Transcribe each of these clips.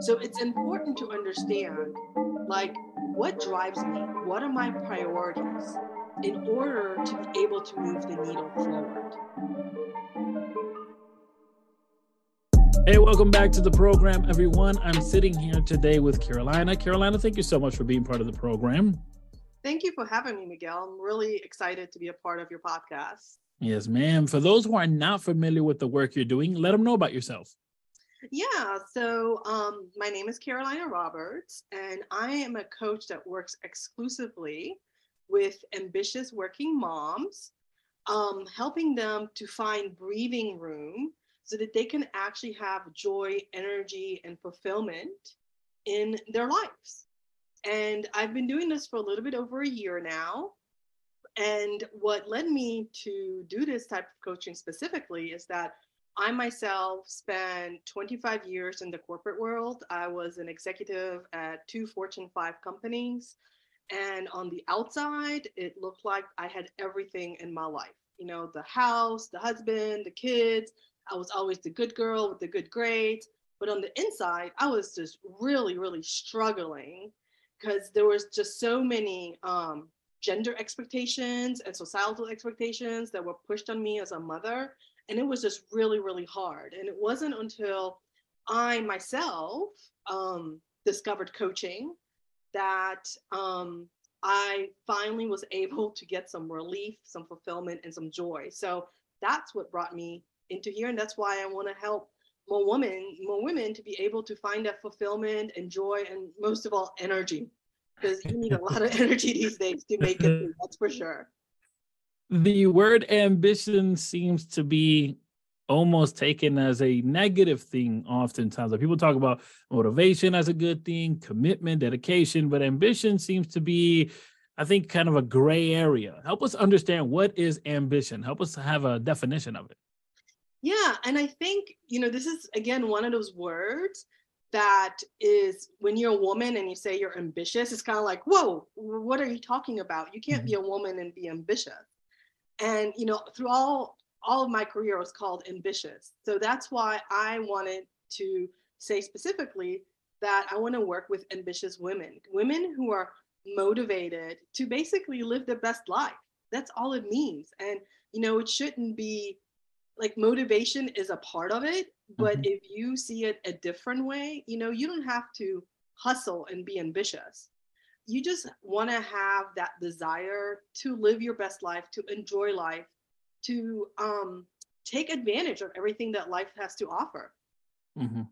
So it's important to understand like what drives me, what are my priorities in order to be able to move the needle forward. Hey, welcome back to the program, everyone. I'm sitting here today with Carolina. Carolina, thank you so much for being part of the program. Thank you for having me, Miguel. I'm really excited to be a part of your podcast. Yes, ma'am. For those who are not familiar with the work you're doing, let them know about yourself. Yeah, so um, my name is Carolina Roberts, and I am a coach that works exclusively with ambitious working moms, um, helping them to find breathing room so that they can actually have joy, energy, and fulfillment in their lives. And I've been doing this for a little bit over a year now. And what led me to do this type of coaching specifically is that I myself spent 25 years in the corporate world. I was an executive at two Fortune 5 companies. And on the outside, it looked like I had everything in my life you know, the house, the husband, the kids, I was always the good girl with the good grades. But on the inside, I was just really, really struggling because there was just so many um, gender expectations and societal expectations that were pushed on me as a mother. And it was just really, really hard. And it wasn't until I myself um, discovered coaching that um, I finally was able to get some relief, some fulfillment, and some joy. So that's what brought me into here and that's why i want to help more women more women to be able to find that fulfillment and joy and most of all energy because you need a lot of energy these days to make it that's for sure the word ambition seems to be almost taken as a negative thing oftentimes like people talk about motivation as a good thing commitment dedication but ambition seems to be i think kind of a gray area help us understand what is ambition help us have a definition of it yeah, and I think, you know, this is again one of those words that is when you're a woman and you say you're ambitious, it's kind of like, whoa, what are you talking about? You can't mm-hmm. be a woman and be ambitious. And you know, through all all of my career was called ambitious. So that's why I wanted to say specifically that I want to work with ambitious women, women who are motivated to basically live their best life. That's all it means. And you know, it shouldn't be like motivation is a part of it but mm-hmm. if you see it a different way you know you don't have to hustle and be ambitious you just want to have that desire to live your best life to enjoy life to um, take advantage of everything that life has to offer mm-hmm.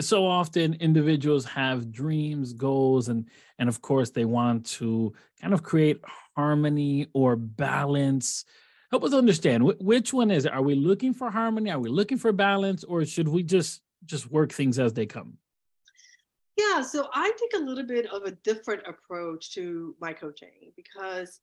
so often individuals have dreams goals and and of course they want to kind of create harmony or balance help us understand which one is it? Are we looking for harmony? Are we looking for balance, or should we just just work things as they come? Yeah, so I take a little bit of a different approach to my coaching because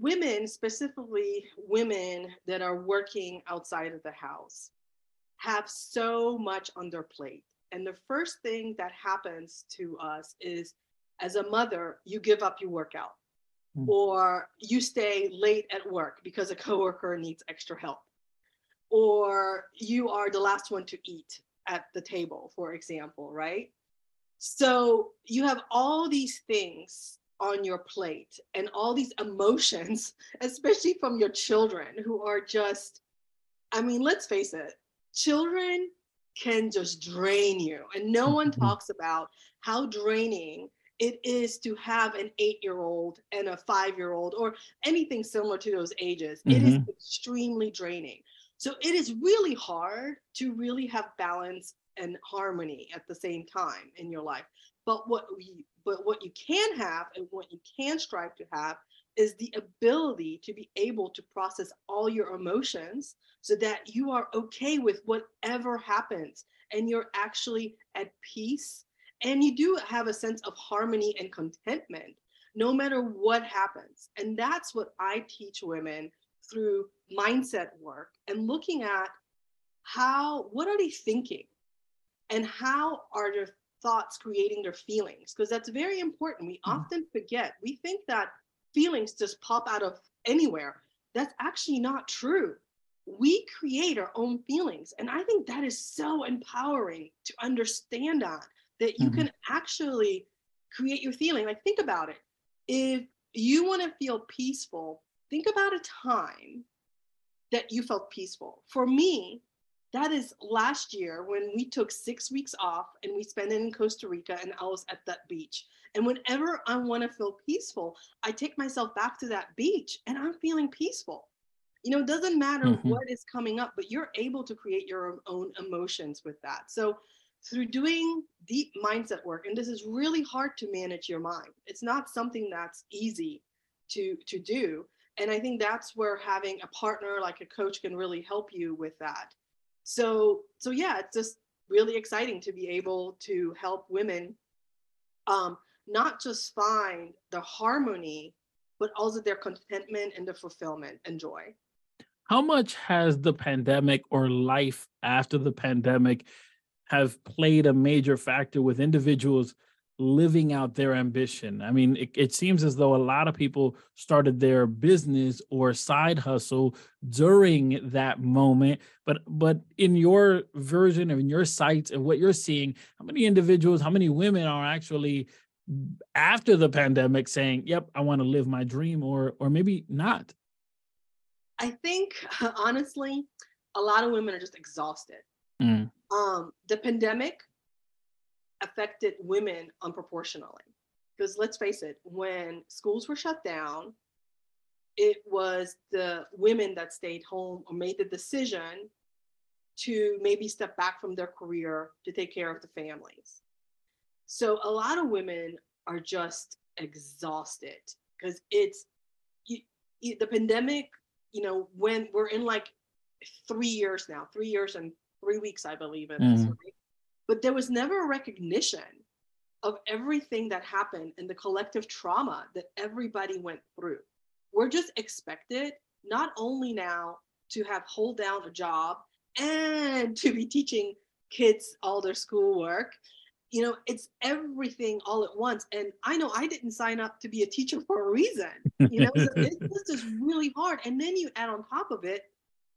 women, specifically women that are working outside of the house, have so much on their plate. And the first thing that happens to us is as a mother, you give up your workout mm. or you stay late at work because a coworker needs extra help, or you are the last one to eat at the table, for example, right? So you have all these things on your plate and all these emotions, especially from your children who are just, I mean, let's face it, children can just drain you. And no one mm-hmm. talks about how draining it is to have an eight year old and a five year old or anything similar to those ages. Mm-hmm. It is mm-hmm. extremely draining. So it is really hard to really have balance and harmony at the same time in your life. But what we but what you can have and what you can strive to have is the ability to be able to process all your emotions so that you are okay with whatever happens and you're actually at peace and you do have a sense of harmony and contentment no matter what happens. And that's what I teach women through mindset work and looking at how, what are they thinking? And how are their thoughts creating their feelings? Because that's very important. We mm-hmm. often forget, we think that feelings just pop out of anywhere. That's actually not true. we create our own feelings. And I think that is so empowering to understand that, that you Mhm. can actually create your feeling. Like, think about it. If you want to feel peaceful, think about a time that you felt peaceful. For me, that is last year when we took six weeks off and we spent it in Costa Rica and I was at that beach. And whenever I want to feel peaceful, I take myself back to that beach and I'm feeling peaceful. You know, it doesn't matter Mhm. what is coming up, but you're able to create your own emotions with that. So, through doing deep mindset work, and this is really hard to manage your mind, it's not something that's easy to, to do. And I think that's where having a partner like a coach can really help you with that. So, so yeah, it's just really exciting to be able to help women um, not just find the harmony, but also their contentment and the fulfillment and joy. How much has the pandemic or life after the pandemic have played a major factor with individuals living out their ambition? I mean, it, it seems as though a lot of people started their business or side hustle during that moment. But but in your version of in your sites and what you're seeing, how many individuals, how many women are actually after the pandemic saying, "Yep, I want to live my dream," or or maybe not? I think honestly, a lot of women are just exhausted. Mm, Um, the pandemic affected women unproportionally. Because let's face it, when schools were shut down, it was the women that stayed home or made the decision to maybe step back from their career to take care of the families. So a lot of women are just exhausted because it's you, you, the pandemic, you know, when we're in like three years now, three years and three weeks, I believe it is, Mhm. right? But there was never a recognition of everything that happened and the collective trauma that everybody went through. We're just expected not only now to have hold down a job and to be teaching kids all their schoolwork. You know, it's everything all at once. And I know I didn't sign up to be a teacher for a reason. You know, so it's just really hard. And then you add on top of it,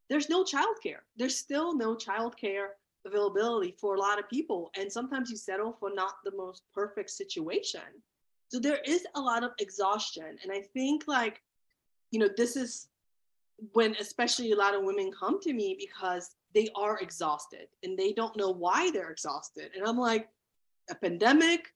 there's no childcare. There's still no childcare availability for a lot of people. And sometimes you settle for not the most perfect situation. So there is a lot of exhaustion. And I think, like, you know, this is when especially a lot of women come to me because they are exhausted and they don't know why they're exhausted. And I'm like, a pandemic,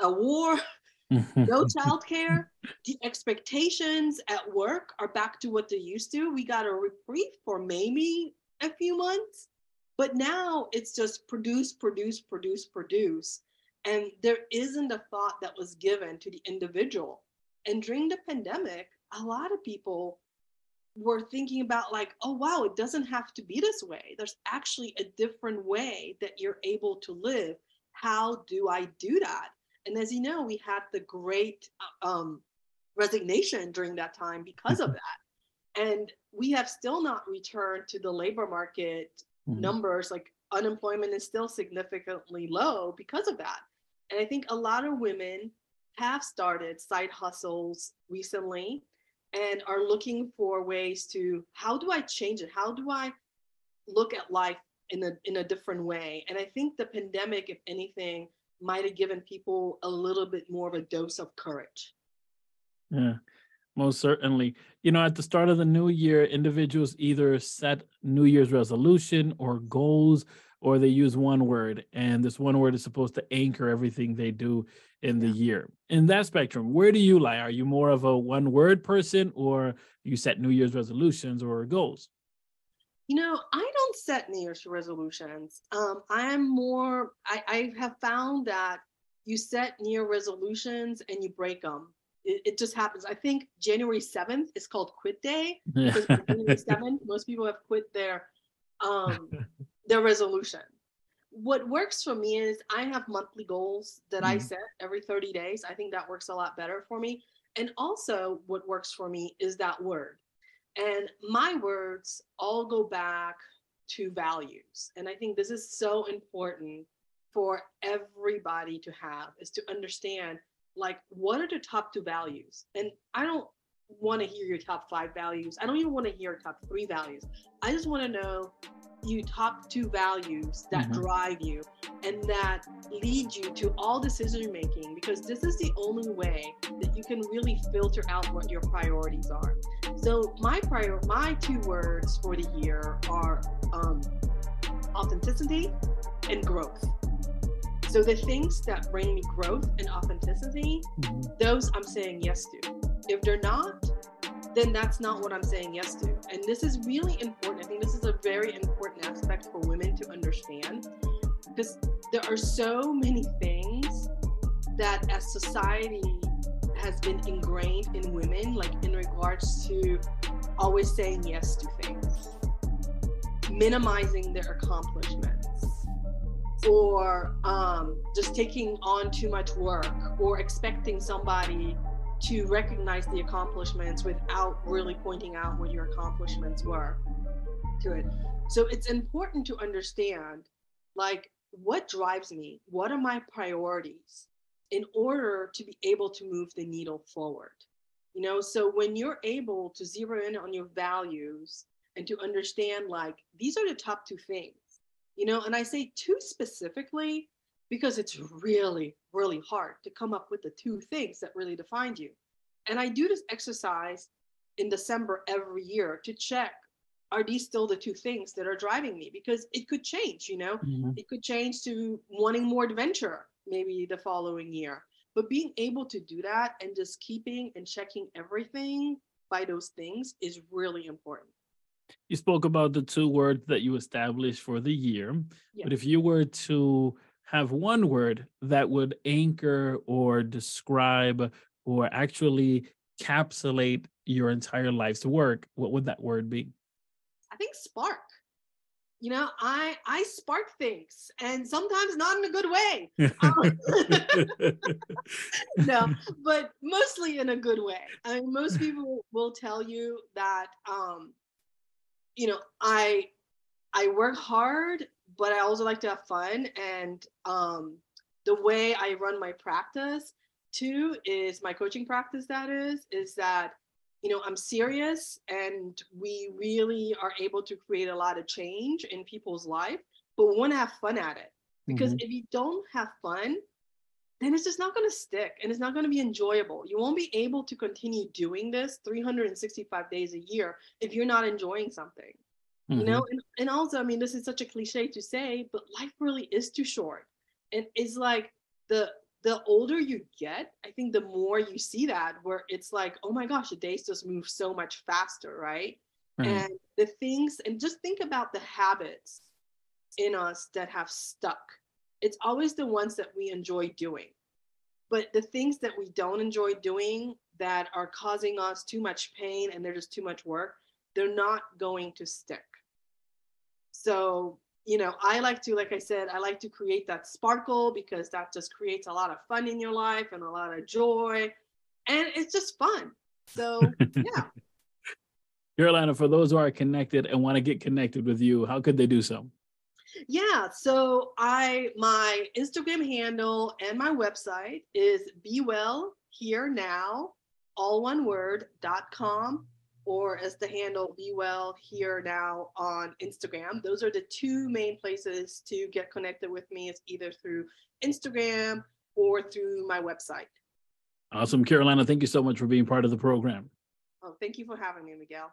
a war, no childcare. The expectations at work are back to what they used to. We got a reprieve for maybe a few months, but now it's just produce, produce, produce, produce. And there isn't a thought that was given to the individual. And during the pandemic, a lot of people were thinking about, like, oh, wow, it doesn't have to be this way. There's actually a different way that you're able to live. How do I do that? And as you know, we had the great uh, um, resignation during that time because of that. And we have still not returned to the labor market Mhm. numbers. Like unemployment is still significantly low because of that. And I think a lot of women have started side hustles recently and are looking for ways to how do I change it? How do I look at life in a in a different way? And I think the pandemic, if anything, might have given people a little bit more of a dose of courage. Yeah, most certainly. You know, at the start of the new year, individuals either set New Year's resolution or goals, or they use one word, and this one word is supposed to anchor everything they do in the year. In that spectrum, where do you lie? Are you more of a one word person, or you set New Year's resolutions or goals? You know, I don't set New Year's resolutions. Um, I am more, I, I have found that you set New Year resolutions and you break them. It, it just happens. I think January 7th is called quit day because January 7th, most people have quit their um, their resolution. What works for me is I have monthly goals that I Mhm. set every 30 days. I think that works a lot better for me. And also, what works for me is that word. And my words all go back to values. And I think this is so important for everybody to have is to understand like what are the top two values? And I don't want to hear your top five values. I don't even want to hear top three values. I just want to know you top two values that Mhm. drive you and that lead you to all decision making because this is the only way that you can really filter out what your priorities are. So my prior my two words for the year are um, authenticity and growth. So the things that bring me growth and authenticity, Mhm. those I'm saying yes to. If they're not, then that's not what I'm saying yes to. And this is really important. I think this is a very important aspect for women to understand because there are so many things that as society has been ingrained in women, like in regards to always saying yes to things, minimizing their accomplishments, or um, just taking on too much work, or expecting somebody to recognize the accomplishments without really pointing out what your accomplishments were to it. So it's important to understand like what drives me, what are my priorities in order to be able to move the needle forward. You know, so when you're able to zero in on your values and to understand like these are the top two things, you know, and I say two specifically because it's really, really hard to come up with the two things that really define you. And I do this exercise in December every year to check are these still the two things that are driving me? Because it could change, you know, Mhm. it could change to wanting more adventure maybe the following year. But being able to do that and just keeping and checking everything by those things is really important. You spoke about the two words that you established for the year. Yeah. But if you were to have one word that would anchor or describe or actually capsulate your entire life's work, what would that word be? I think spark. You know, I I spark things and sometimes not in a good way. Um, no, but mostly in a good way. I mean, most people will tell you that um, you know, I I work hard, but I also like to have fun. And um, the way I run my practice too is my coaching practice. That is, is that you know I'm serious, and we really are able to create a lot of change in people's life, but we want to have fun at it. Because Mhm. if you don't have fun, then it's just not going to stick and it's not going to be enjoyable. You won't be able to continue doing this 365 days a year if you're not enjoying something. You know, mm-hmm. and, and also, I mean, this is such a cliche to say, but life really is too short. And it's like the the older you get, I think the more you see that where it's like, oh my gosh, the days just move so much faster, right? Right. And the things, and just think about the habits in us that have stuck. It's always the ones that we enjoy doing. But the things that we don't enjoy doing that are causing us too much pain and they're just too much work, they're not going to stick. So, you know, I like to, like I said, I like to create that sparkle because that just creates a lot of fun in your life and a lot of joy. And it's just fun. So, yeah. Carolina, for those who are connected and want to get connected with you, how could they do so? Yeah, so I my Instagram handle and my website is be well here now, all one word dot com, or as the handle be well here now on Instagram. Those are the two main places to get connected with me. It's either through Instagram or through my website. Awesome. Carolina, thank you so much for being part of the program. Oh, thank you for having me, Miguel.